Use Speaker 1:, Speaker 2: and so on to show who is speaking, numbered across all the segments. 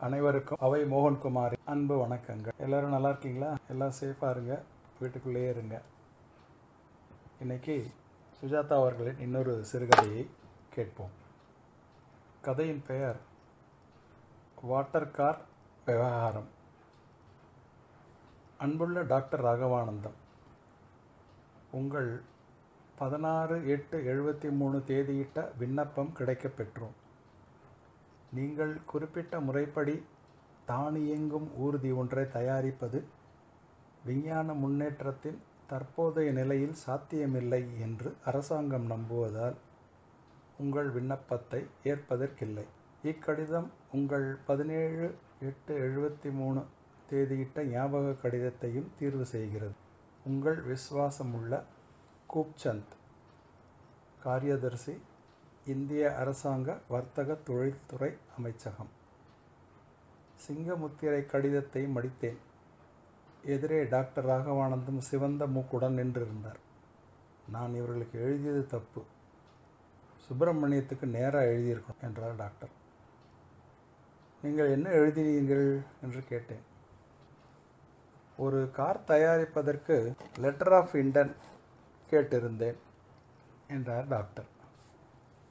Speaker 1: அனைவருக்கும் அவை மோகன்குமார் அன்பு வணக்கங்கள். எல்லாரும் நல்லா இருக்கீங்களா? எல்லாம் சேஃபாக இருங்க. வீட்டுக்குள்ளேயே இருங்க. இன்னைக்கு சுஜாதா அவர்களின் இன்னொரு சிறுகதையை கேட்போம். கதையின் பெயர் வாட்டர் கார் விவகாரம். அன்புள்ள டாக்டர் ராகவானந்தம் உங்கள் பதினாறு எட்டு எழுபத்தி மூணு தேதியிட்ட விண்ணப்பம் கிடைக்கப்பெற்றோம். நீங்கள் குறிப்பிட்ட முறைப்படி தானியங்கும் ஊர்தி ஒன்றை தயாரிப்பது விஞ்ஞான முன்னேற்றத்தின் தற்போதைய நிலையில் சாத்தியமில்லை என்று அரசாங்கம் நம்புவதால் உங்கள் விண்ணப்பத்தை ஏற்பதற்கில்லை. இக்கடிதம் உங்கள் பதினேழு எட்டு எழுபத்தி மூணு தேதியிட்ட ஞாபக கடிதத்தையும் தீர்வு செய்கிறது. உங்கள் விசுவாசமுள்ள கூப்சந்த் காரியதர்சி இந்திய அரசாங்க வர்த்தக தொழில்துறை அமைச்சகம். சிங்கமுத்திரை கடிதத்தை மடித்தேன். எதிரே டாக்டர் ராகவானந்தம் சிவந்த மூக்குடன் நின்றிருந்தார். நான் இவர்களுக்கு எழுதியது தப்பு. சுப்பிரமணியத்துக்கு நேராக எழுதியிருக்கணும் என்றார் டாக்டர். நீங்கள் என்ன எழுதினீர்கள்? என்று கேட்டேன். ஒரு கார் தயாரிப்பதற்கு லெட்டர் ஆஃப் இண்டன் கேட்டிருந்தேன் என்றார் டாக்டர்.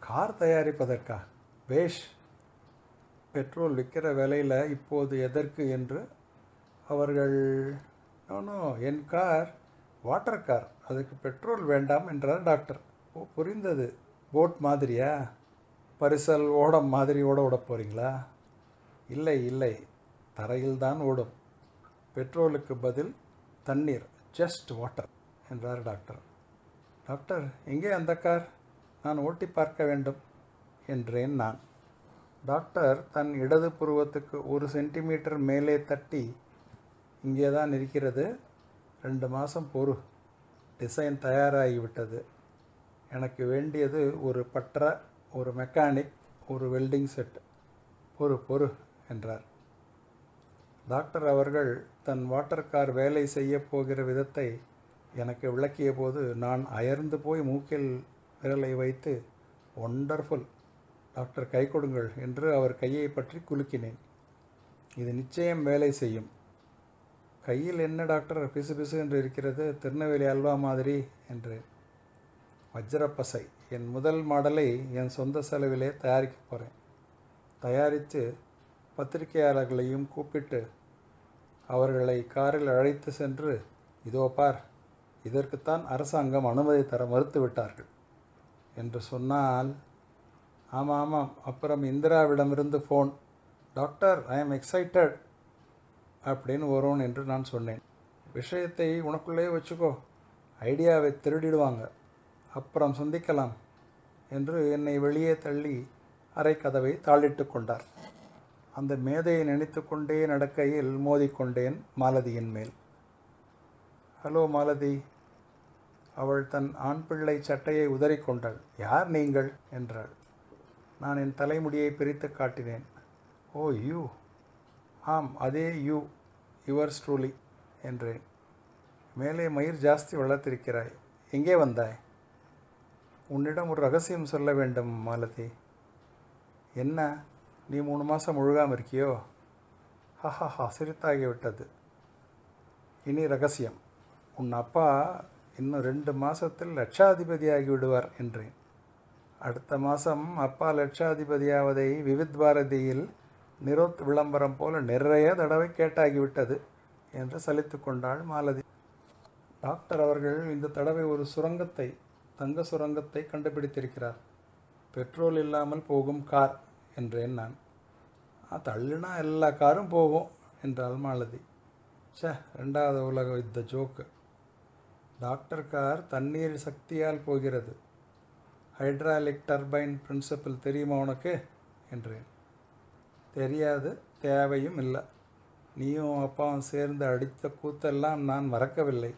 Speaker 1: கார் தயாரிப்பதற்கா பேஷ் பெட்ரோல் விற்கிற விலையில் இப்போது எதற்கு என்று அவர்கள் நோ என் கார் வாட்டர் கார். அதுக்கு பெட்ரோல் வேண்டாம் என்றார் டாக்டர். ஓ புரிந்தது. போட் மாதிரியா? பரிசல் ஓடம் மாதிரி ஓட ஓட போகிறீங்களா இல்லை இல்லை. தரையில் தான் ஓடும். பெட்ரோலுக்கு பதில் தண்ணீர் ஜஸ்ட் வாட்டர் என்றார் டாக்டர். டாக்டர் எங்கே அந்த கார்? நான் ஓட்டி பார்க்க வேண்டும் என்றேன் நான். டாக்டர் தன் இடது புருவத்துக்கு ஒரு சென்டிமீட்டர் மேலே தட்டி இங்கே தான் இருக்கிறது. ரெண்டு மாதம் பொறு. டிசைன் தயாராகிவிட்டது. எனக்கு வேண்டியது ஒரு பற்ற ஒரு மெக்கானிக் ஒரு வெல்டிங் செட். பொறு பொறு என்றார். டாக்டர் அவர்கள் தன் வாட்டர் கார் வேலை செய்ய போகிற விதத்தை எனக்கு விளக்கிய போது நான் அயர்ந்து போய் மூக்கில் விரலை வைத்து ஒண்டர்ஃபுல் டாக்டர் கை கொடுங்கள் என்று அவர் கையை பற்றி குலுக்கினேன். இது நிச்சயம் வேலை செய்யும். கையில் என்ன டாக்டர் பிசு பிசு என்று இருக்கிறது? திருநெல்வேலி அல்வா மாதிரி என்றேன். வஜ்ரப்பசை. என் முதல் மாடலை என் சொந்த செலவிலே தயாரிக்க போகிறேன் தயாரித்து பத்திரிகையாளர்களையும் கூப்பிட்டு அவர்களை காரில் அழைத்து சென்று இதோ பார் இதற்குத்தான் அரசாங்கம் அனுமதி தர மறுத்து விட்டார்கள் என்று சொன்னால் ஆமாம் ஆமாம் அப்புறம் இந்திராவிடமிருந்து phone doctor I am excited அப்படின்னு வரும் என்று நான் சொன்னேன். விஷயத்தை உனக்குள்ளே வச்சுக்கோ. ஐடியாவை திருடிடுவாங்க. அப்புறம் சந்திக்கலாம் என்று என்னை வெளியே தள்ளி அரை கதவை தாளிட்டு கொண்டார். அந்த மேதையை நினைத்து கொண்டே நடக்கையில் மோதிக்கொண்டேன் மாலதியின் மேல். ஹலோ மாலதி. அவள் தன் ஆண் பிள்ளை சட்டையை உதறிக்கொண்டாள் யார் நீங்கள்? என்றாள். நான் என் தலைமுடியை பிரித்து காட்டினேன். Oh you. ஆம் அதே யூ. யுவர் ஸ்ட்ரூலி. என்றேன். மேலே மயிர் ஜாஸ்தி வளர்த்திருக்கிறாய். எங்கே வந்தாய்? உன்னிடம் ஒரு ரகசியம் சொல்ல வேண்டும் மாலதி. என்ன? நீ மூணு மாதம் முழுகாமல் இருக்கியோ? ஹஹா சிரித்தாகிவிட்டது. இனி ரகசியம். உன் அப்பா இன்னும் ரெண்டு மாதத்தில் லட்சாதிபதியாகி விடுவார் என்றேன். அடுத்த மாதம் அப்பா லட்சாதிபதியாவதை விவித் பாரதியில் நிரோத் விளம்பரம் போல நிறைய தடவை கேட்டாகிவிட்டது என்று சலித்து கொண்டாள் மாலதி. டாக்டர் அவர்கள் இந்த தடவை ஒரு சுரங்கத்தை தங்க சுரங்கத்தை கண்டுபிடித்திருக்கிறார். பெட்ரோல் இல்லாமல் போகும் கார் என்றேன் நான். தள்ளுனா எல்லா காரும் போகும் என்றாள் மாலதி. சே ரெண்டாவது உலக யுத்த ஜோக்கு. டாக்டர் கார் தண்ணீர் சக்தியால் போகிறது. ஹைட்ராலிக் டர்பைன் பிரின்சிபல் தெரியுமா உனக்கு? என்றேன். தெரியாது தேவையும் இல்லை. நீயும் அப்பாவும் சேர்ந்து அடித்த கூத்தெல்லாம் நான் மறக்கவில்லை.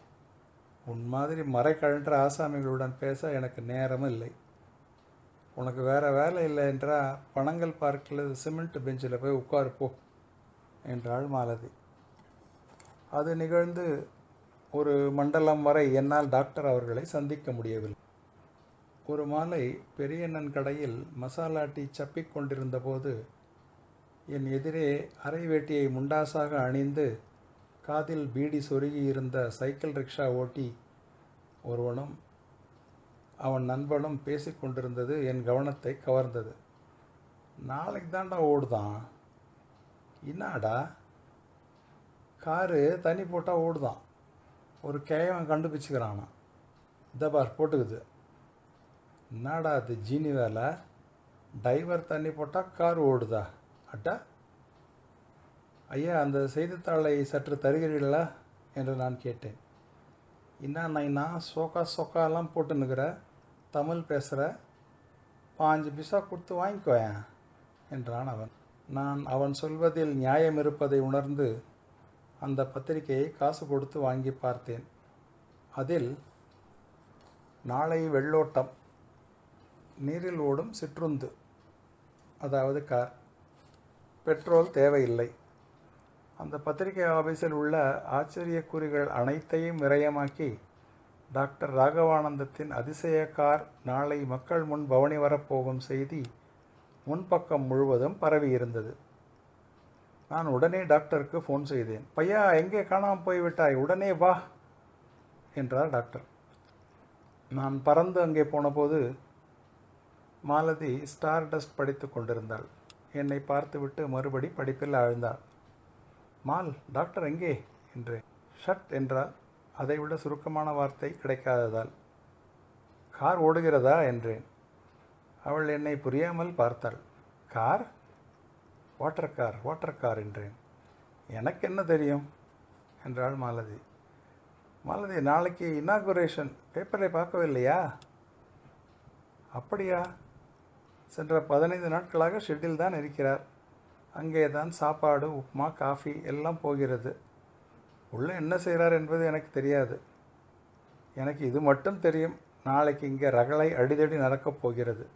Speaker 1: உன் மாதிரி மறை கழன்ற ஆசாமிகளுடன் பேச எனக்கு நேரமும் இல்லை. உனக்கு வேறு வேலை இல்லை என்றால் பணங்கள் பார்க்கல சிமெண்ட் பெஞ்சில் போய் உட்காருப்போ என்றாள் மாலதி. அது நிகழ்ந்து ஒரு மண்டலம் வரை என்னால் டாக்டர் அவர்களை சந்திக்க முடியவில்லை. ஒரு மாலை பெரியண்ணன் கடையில் மசாலா டீ சப்பிக் கொண்டிருந்த போது என் எதிரே அரை வேட்டியை முண்டாசாக அணிந்து காதில் பீடி சொருகி இருந்த சைக்கிள் ரிக்ஷா ஓட்டி ஒருவனும் அவன் நண்பனும் பேசிக்கொண்டிருந்தது என் கவனத்தை கவர்ந்தது. நாளைக்கு தாண்டா ஓடுதான். என்னடா காரு தனி போட்டால் ஓடுதான். ஒரு கேவன் கண்டுபிடிச்சிக்கிறானா இந்த பார் போட்டுக்குது. என்னடா அது ஜீனி வேலை? டைவர் தண்ணி போட்டால் கார் ஓடுதா? அட்டா? ஐயா அந்த செய்தித்தாளை சற்று தருகிறீர்களா? என்று நான் கேட்டேன். என்ன நைனா சோக்கா சோக்காலாம் போட்டுன்னுக்கிற தமிழ் பேசுகிற பாஞ்சு பிசா கொடுத்து வாங்கிக்கோயேன் என்றான் அவன். நான் அவன் சொல்வதில் நியாயம் இருப்பதை உணர்ந்து அந்த பத்திரிகையை காசு கொடுத்து வாங்கி பார்த்தேன். அதில் நாளை வெள்ளோட்டம். நீரில் ஓடும் சிற்றுந்து. அதாவது கார். பெட்ரோல் தேவையில்லை. அந்த பத்திரிகை ஆபீஸில் உள்ள ஆச்சரியக்குறிகள் அனைத்தையும் விரயமாக்கி டாக்டர் ராகவானந்தத்தின் அதிசய கார் நாளை மக்கள் முன் பவனி வரப்போகும் செய்தி முன்பக்கம் முழுவதும் பரவியிருந்தது. நான் உடனே டாக்டருக்கு ஃபோன் செய்தேன். பையா எங்கே காணாமல் போய்விட்டாய்? உடனே வா என்றார் டாக்டர். நான் பறந்து அங்கே போனபோது மாலதி ஸ்டார் டஸ்ட் படித்து கொண்டிருந்தாள். என்னை பார்த்துவிட்டு மறுபடி படிப்பில் ஆழ்ந்தாள். மால் டாக்டர் எங்கே? என்றேன். ஷட் என்றால் அதைவிட சுருக்கமான வார்த்தை கிடைக்காததால். கார் ஓடுகிறதா? என்றேன். அவள் என்னை புரியாமல் பார்த்தாள். Car? Water car water car என்றேன். எனக்கு என்ன தெரியும்? என்றாள் மாலதி. மாலதி நாளைக்கு இனாகுரேஷன் பேப்பரை பார்க்கவில்லையா? அப்படியா? சென்ற பதினைந்து நாட்களாக ஷெட்டில் தான் இருக்கிறார். அங்கே தான் சாப்பாடு உப்புமா காஃபி எல்லாம் போகிறது. உள்ளே என்ன செய்கிறார் என்பது எனக்கு தெரியாது. எனக்கு இது மட்டும் தெரியும். நாளைக்கு இங்கே ரகளை அடிதடி நடக்கப் போகிறது.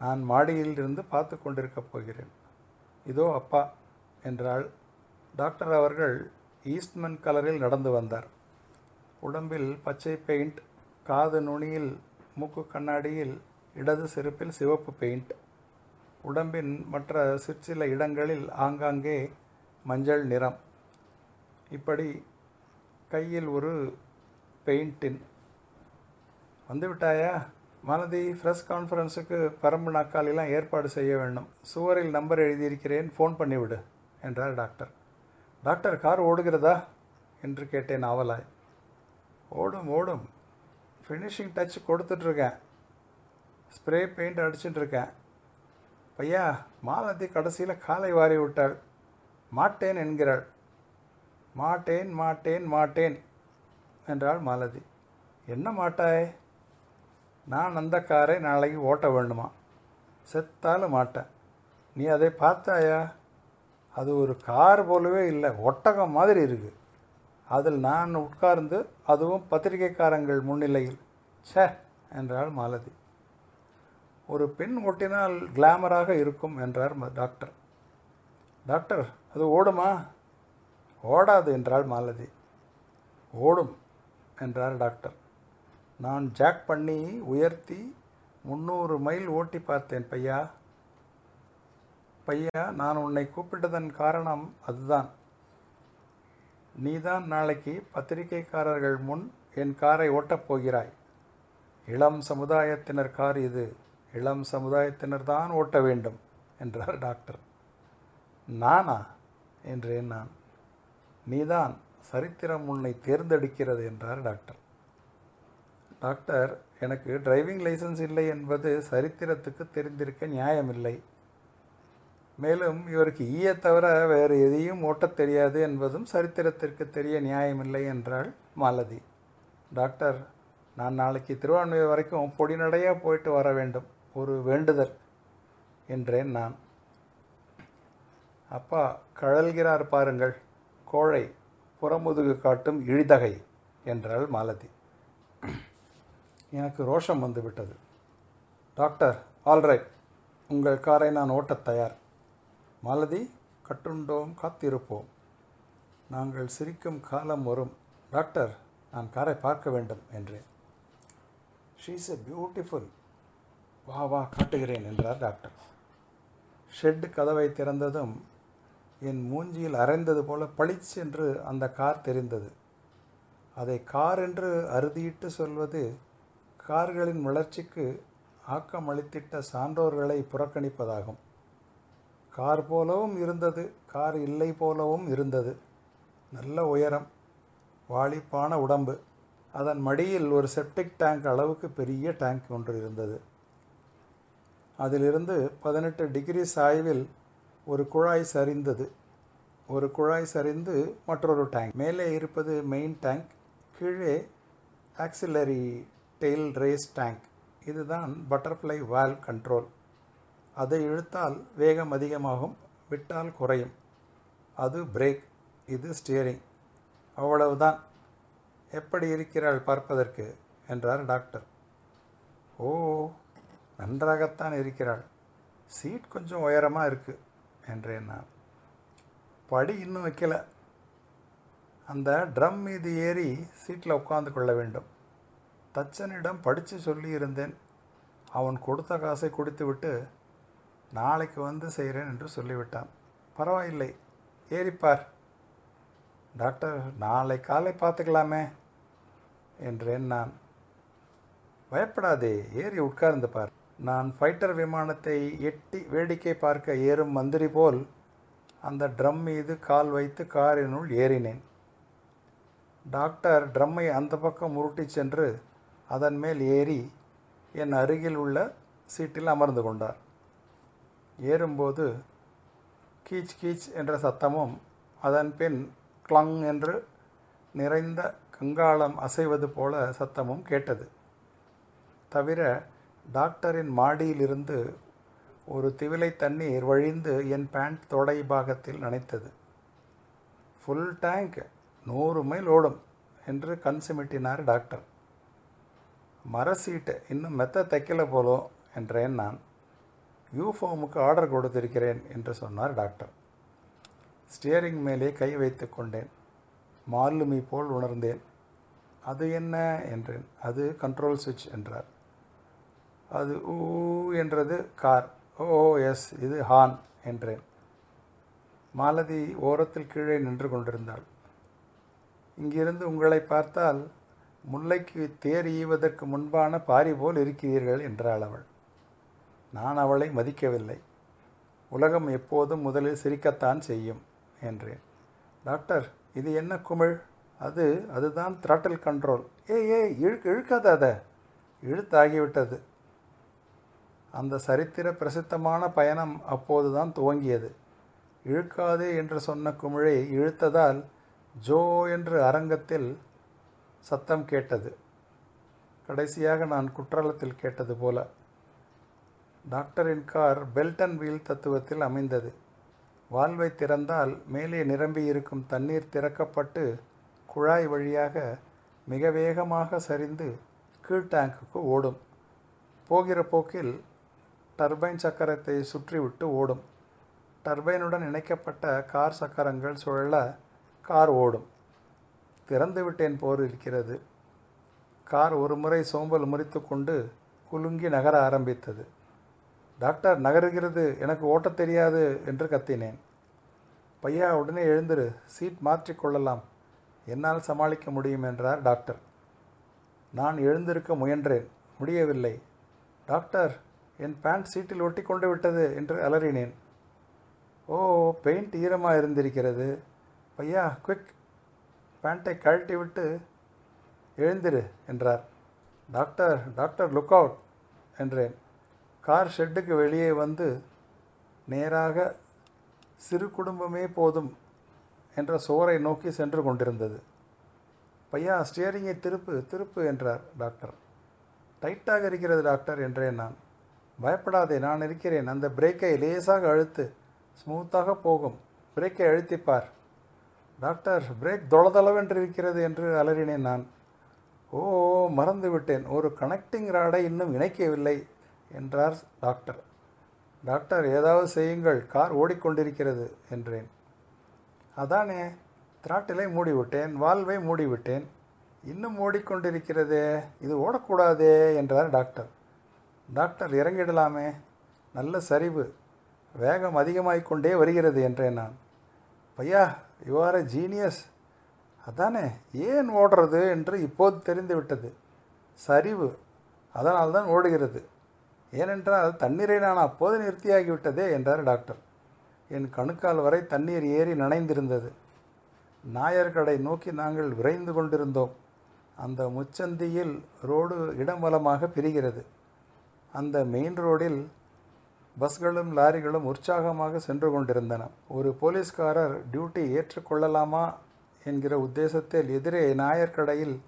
Speaker 1: நான் மாடியில் இருந்து பார்த்து கொண்டிருக்கப் போகிறேன். இதோ அப்பா என்றாள். டாக்டர் அவர்கள் ஈஸ்ட்மன் கலரில் நடந்து வந்தார். உடம்பில் பச்சை பெயிண்ட் காது நுனியில் மூக்கு கண்ணாடியில் இடது செருப்பில் சிவப்பு பெயிண்ட். உடம்பின் மற்ற சிற்சில இடங்களில் ஆங்காங்கே மஞ்சள் நிறம். இப்படி கையில் ஒரு பெயிண்டின். வந்துவிட்டாயா? மாலதி ஃப்ரெஷ் கான்ஃபரன்ஸுக்கு பரம்பு நாக்காலெல்லாம் ஏற்பாடு செய்ய வேண்டும். சுவரில் நம்பர் எழுதியிருக்கிறேன் ஃபோன் பண்ணிவிடு என்றார் டாக்டர். Doctor car ஓடுகிறதா? என்று கேட்டேன் ஆவலாய். ஓடும் ஓடும். ஃபினிஷிங் டச் கொடுத்துட்ருக்கேன். ஸ்ப்ரே பெயிண்ட் அடிச்சுட்டுருக்கேன் பையா மாலதி கடைசியில் காலை வாரி விட்டாள் மாட்டேன் என்கிறாள். மாட்டேன் மாட்டேன் மாட்டேன் என்றாள் மாலதி. என்ன மாட்டாய்? நான் அந்த காரை நாளைக்கு ஓட்ட வேண்டுமா? செத்தாலும் மாட்டேன். நீ அதை பார்த்தாயா? அது ஒரு கார் போலவே இல்லை ஒட்டகம் மாதிரி இருக்குது அதில் நான் உட்கார்ந்து அதுவும் பத்திரிகைக்காரங்கள் முன்னிலையில். ச்சே! என்றாள் மாலதி. ஒரு பெண் ஓட்டினால் கிளாமராக இருக்கும் என்றார் டாக்டர். டாக்டர் அது ஓடுமா? ஓடாது என்றாள் மாலதி. ஓடும் என்றார் டாக்டர். நான் ஜாக் பண்ணி உயர்த்தி முந்நூறு மைல் ஓட்டி பார்த்தேன் பையா. பையா நான் உன்னை கூப்பிட்டதன் காரணம் அதுதான். நீதான் நாளைக்கு பத்திரிகைக்காரர்கள் முன் என் காரை ஓட்டப் போகிறாய். இளம் சமுதாயத்தினர் கார் இது. இளம் சமுதாயத்தினர் தான் ஓட்ட வேண்டும் என்றார் டாக்டர். நானா? என்றேன் நான். நீதான் சரித்திரம் உன்னை தேர்ந்தெடுக்கிறது என்றார் டாக்டர். டாக்டர் எனக்கு டிரைவிங் லைசன்ஸ் இல்லை என்பது சரித்திரத்துக்கு தெரிந்திருக்க நியாயமில்லை. மேலும் இவருக்கு ஈய தவிர வேறு எதையும் ஓட்டத் தெரியாது என்பதும் சரித்திரத்திற்கு தெரிய நியாயமில்லை என்றாள் மாலதி. டாக்டர் நான் நாளைக்கு திருவான்மையூர் வரைக்கும் பொடிநடையாக போயிட்டு வர வேண்டும். ஒரு வேண்டுதல் என்றேன் நான். அப்பா கழல்கிறார் பாருங்கள். கோழை புறமுதுகு காட்டும் இழிதகை என்றாள் மாலதி. எனக்கு ரோஷம் வந்துவிட்டது டாக்டர் ஆல்ரைட் உங்கள் காரை நான் ஓட்டத் தயார். மாலதி கட்டுண்டோம் காத்திருப்போம். நாங்கள் சிரிக்கும் காலம் வரும். டாக்டர் நான் காரை பார்க்க வேண்டும் என்றேன். ஷீஸ் எ பியூட்டிஃபுல் வா வா காட்டுகிறேன் என்றார் டாக்டர். ஷெட் கதவை திறந்ததும் என் மூஞ்சியில் அரைந்தது போல பளிச் என்று அந்த கார் தெரிந்தது. அதை கார் என்று அறுதியிட்டு சொல்வது கார்களின் வளர்ச்சிக்கு ஆக்கமளித்திட்ட சான்றோர்களை புறக்கணிப்பதாகும். கார் போலவும் இருந்தது கார் இல்லை போலவும் இருந்தது. நல்ல உயரம் வாளிப்பான உடம்பு. அதன் மடியில் ஒரு செப்டிக் டேங்க் அளவுக்கு பெரிய டேங்க் ஒன்று இருந்தது. அதிலிருந்து பதினெட்டு டிகிரி சாய்வில் ஒரு குழாய் சரிந்தது. ஒரு குழாய் சரிந்து மற்றொரு டேங்க். மேலே இருப்பது மெயின் டேங்க் கீழே ஆக்சிலரி டெயில் ரேஸ் டேங்க் இதுதான் பட்டர்ஃப்ளை வால் கண்ட்ரோல் அதை இழுத்தால் வேகம் அதிகமாகும் விட்டால் குறையும். அது பிரேக் இது ஸ்டியரிங் அவ்வளவுதான். எப்படி இருக்கிறாள் பார்ப்பதற்கு? என்றார் டாக்டர் ஓ நன்றாகத்தான் இருக்கிறாள். சீட் கொஞ்சம் உயரமாக இருக்கு என்றேன் நான். படி இன்னும் வைக்கல. அந்த ட்ரம் மீது ஏறி சீட்டில் உட்காந்து கொள்ள வேண்டும். தச்சனிடம் படித்து சொல்லியிருந்தேன். அவன் கொடுத்த காசை கொடுத்துவிட்டு நாளைக்கு வந்து செய்கிறேன் என்று சொல்லிவிட்டான். பரவாயில்லை ஏறிப்பார் டாக்டர் நாளை காலை பார்த்துக்கலாமே என்றேன் நான். பயப்படாதே ஏறி உட்கார்ந்து பார். நான் ஃபைட்டர் விமானத்தை எட்டி வேடிக்கை பார்க்க ஏறும் மந்திரி போல் அந்த ட்ரம் மீது கால் வைத்து காரினுள் ஏறினேன். டாக்டர் ட்ரம்மை அந்த பக்கம் உருட்டி சென்று அதன் மேல் ஏறி என் அருகில் உள்ள சீட்டில் அமர்ந்து கொண்டார். ஏறும்போது கீச் கீச் என்ற சத்தமும் அதன் பின் கிளங் என்று நிறைந்த கங்காளம் அசைவது போல சத்தமும் கேட்டது. தவிர டாக்டரின் மாடியிலிருந்து ஒரு திவிலை தண்ணீர் வழிந்து என் பேண்ட் தொடை பாகத்தில் நனைத்தது. ஃபுல் டேங்க் நூறு மைல் ஓடும் என்று கண் சிமிட்டினார் டாக்டர். மரசீட்டை இன்னும் மெத்த தைக்கல போலோ என்றேன் நான். யூஃபார்முக்கு ஆர்டர் கொடுத்திருக்கிறேன் என்று சொன்னார் டாக்டர். ஸ்டியரிங் மேலே கை வைத்து கொண்டேன். மாலுமி போல் உணர்ந்தேன். அது என்ன என்றேன். அது கண்ட்ரோல் சுவிட்ச் என்றார். அது ஊ என்றது கார். ஓ எஸ் இது ஹான் என்றேன். மாலதி ஓரத்தில் கீழே நின்று கொண்டிருந்தாள். இங்கிருந்து உங்களை பார்த்தால் முல்லைக்கு தேர் ஈவதற்கு முன்பான பாரி போல் இருக்கிறீர்கள் என்றாள் அவள். நான் அவளை மதிக்கவில்லை. உலகம் எப்போதும் முதலில் சிரிக்கத்தான் செய்யும் என்றேன். டாக்டர் இது என்ன குமிழ்? அது அதுதான் த்ராட்டில் கண்ட்ரோல் ஏ ஏ இழுக்கு இழுக்காத அதை இழுத்தாகிவிட்டது. அந்த சரித்திர பிரசித்தமான பயணம் அப்போதுதான் துவங்கியது. இழுக்காதே என்று சொன்ன குமிழை இழுத்ததால் ஜோ என்று அரங்கத்தில் சத்தம் கேட்டது. கடைசியாக நான் குற்றாலத்தில் கேட்டது போல. டாக்டரின் கார் பெல்ட் அண்ட் வீல் தத்துவத்தில் அமைந்தது. வால்வை திறந்தால் மேலே நிரம்பி இருக்கும் தண்ணீர் திறக்கப்பட்டு குழாய் வழியாக மிக வேகமாக சரிந்து கீழ் டேங்குக்கு ஓடும். போகிற போக்கில் டர்பைன் சக்கரத்தை சுற்றிவிட்டு ஓடும். டர்பைனுடன் இணைக்கப்பட்ட கார் சக்கரங்கள் சுழல கார் ஓடும். திறந்துவிட்டேன் போர் இருக்கிறது. கார் ஒரு முறை சோம்பல் முறித்து கொண்டு குலுங்கி நகர ஆரம்பித்தது. டாக்டர் நகருகிறது எனக்கு ஓட்டத் தெரியாது என்று கத்தினேன். பையா உடனே எழுந்திரு சீட் மாற்றிக்கொள்ளலாம் என்னால் சமாளிக்க முடியும் என்றார் டாக்டர். நான் எழுந்திருக்க முயன்றேன் முடியவில்லை. டாக்டர் என் பேண்ட் சீட்டில் ஒட்டி கொண்டு விட்டது என்று அலறினேன். ஓ பெயிண்ட் ஈரமாக இருந்திருக்கிறது. பையா குவிக் பேண்ட்டை கழட்டி விட்டு எழுந்திரு என்றார். டாக்டர் டாக்டர் லுக் அவுட் என்றேன். கார் ஷெட்டுக்கு வெளியே வந்து நேராக சிறு குடும்பமே போதும் என்ற சோரை நோக்கி சென்று கொண்டிருந்தது. பையா ஸ்டியரிங்கை திருப்பு திருப்பு என்றார் டாக்டர். டைட்டாக இருக்கிறது டாக்டர் என்றேன் நான். பயப்படாதே நான் இருக்கிறேன். அந்த பிரேக்கை லேசாக அழுத்து ஸ்மூத்தாக போகும். பிரேக்கை அழுத்திப்பார் டாக்டர் பிரேக் தொளதளவென்று இருக்கிறது என்று அலறினேன் நான். ஓ மறந்துவிட்டேன். ஒரு கனெக்டிங் ராடை இன்னும் இணைக்கவில்லை என்றார் டாக்டர். டாக்டர் ஏதாவது செய்யுங்கள். கார் ஓடிக்கொண்டிருக்கிறது என்றேன். அதானே திராட்டிலை மூடிவிட்டேன். வால்வை மூடிவிட்டேன். இன்னும் ஓடிக்கொண்டிருக்கிறதே. இது ஓடக்கூடாதே என்றார் டாக்டர். டாக்டர் இறங்கிடலாமே. நல்ல சரிவு. வேகம் அதிகமாகிக்கொண்டே வருகிறது என்றேன் நான். ஐயா யூ ஆர் எ ஜீனியஸ் அதானே ஏன் ஓடுறது என்று இப்போது தெரிந்து விட்டது. சரிவு அதனால்தான் ஓடுகிறது. ஏனென்றால் தண்ணீரை நான் அப்போது நிறுத்தியாகிவிட்டதே என்றார் டாக்டர். என் கணுக்கால் வரை தண்ணீர் ஏறி நனைந்திருந்தது. நாயர் கடை நோக்கி நாங்கள் விரைந்து கொண்டிருந்தோம். அந்த முச்சந்தியில் ரோடு இடம்பலமாக பிரிகிறது. அந்த மெயின் ரோடில் பஸ்களும் லாரிகளும் உற்சாகமாக சென்று கொண்டிருந்தன. ஒரு போலீஸ்காரர் டியூட்டி ஏற்றுக்கொள்ளலாமா? என்கிற உத்தேசத்தில் எதிரே நாயர் கடையில்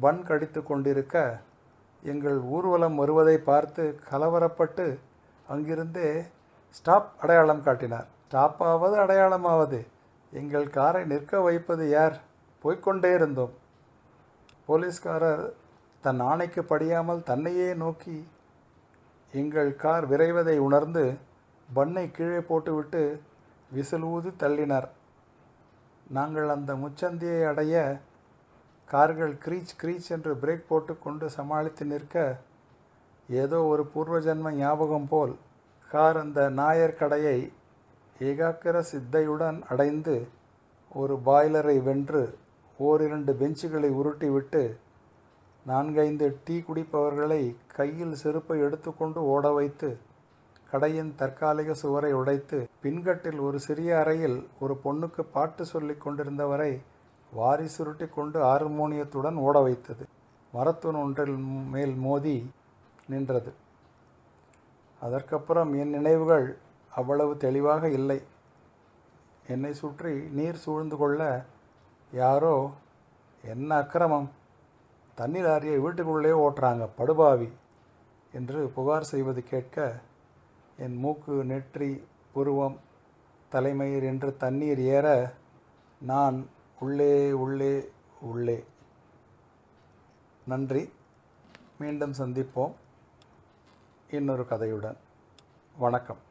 Speaker 1: பன் கடித்து கொண்டிருக்க எங்கள் ஊர்வலம் வருவதை பார்த்து கலவரப்பட்டு அங்கிருந்தே ஸ்டாப் அடையாளம் காட்டினார். ஸ்டாப்பாவது அடையாளமாவது. எங்கள் காரை நிற்க வைப்பது யார்? போய்கொண்டே இருந்தோம். போலீஸ்காரர் தன் ஆணைக்கு படியாமல் தன்னையே நோக்கி எங்கள் கார் விரைவதை உணர்ந்து பண்ணை கீழே போட்டுவிட்டு விசில் ஊதி தள்ளினார். நாங்கள் அந்த முச்சந்தியை அடைய கார்கள் க்ரீச் க்ரீச் என்று பிரேக் போட்டுக்கொண்டு சமாளித்து நிற்க ஏதோ ஒரு பூர்வஜன்ம ஞாபகம் போல் கார் அந்த நாயர் கடையை ஏகாக்கிர சித்தையுடன் அடைந்து ஒரு பாய்லரை வென்று ஓரிரண்டு பெஞ்சுகளை உருட்டிவிட்டு நான்கைந்து டீ குடிப்பவர்களை கையில் செருப்பை எடுத்துக்கொண்டு ஓட வைத்து கடையின் தற்காலிக சுவரை உடைத்து பின்கட்டில் ஒரு சிறிய அறையில் ஒரு பொண்ணுக்கு பாட்டு சொல்லிக் கொண்டிருந்தவரை வாரி சுருட்டி கொண்டு ஹார்மோனியத்துடன் ஓட வைத்தது. மரத்தூண் ஒன்றில் மேல் மோதி நின்றது. அதற்கப்புறம் என் நினைவுகள் அவ்வளவு தெளிவாக இல்லை. என்னை சுற்றி நீர் சூழ்ந்து கொள்ள யாரோ என்ன அக்கிரமம்? தண்ணீர் லாரியை வீட்டுக்குள்ளே ஓட்டுறாங்க படுபாவி என்று புகார் செய்வது கேட்க என் மூக்கு நெற்றி புருவம் தலைமயிர் என்று தண்ணீர் ஏற நான் உள்ளே உள்ளே உள்ளே. நன்றி. மீண்டும் சந்திப்போம். இன்னொரு கதையுடன். வணக்கம்.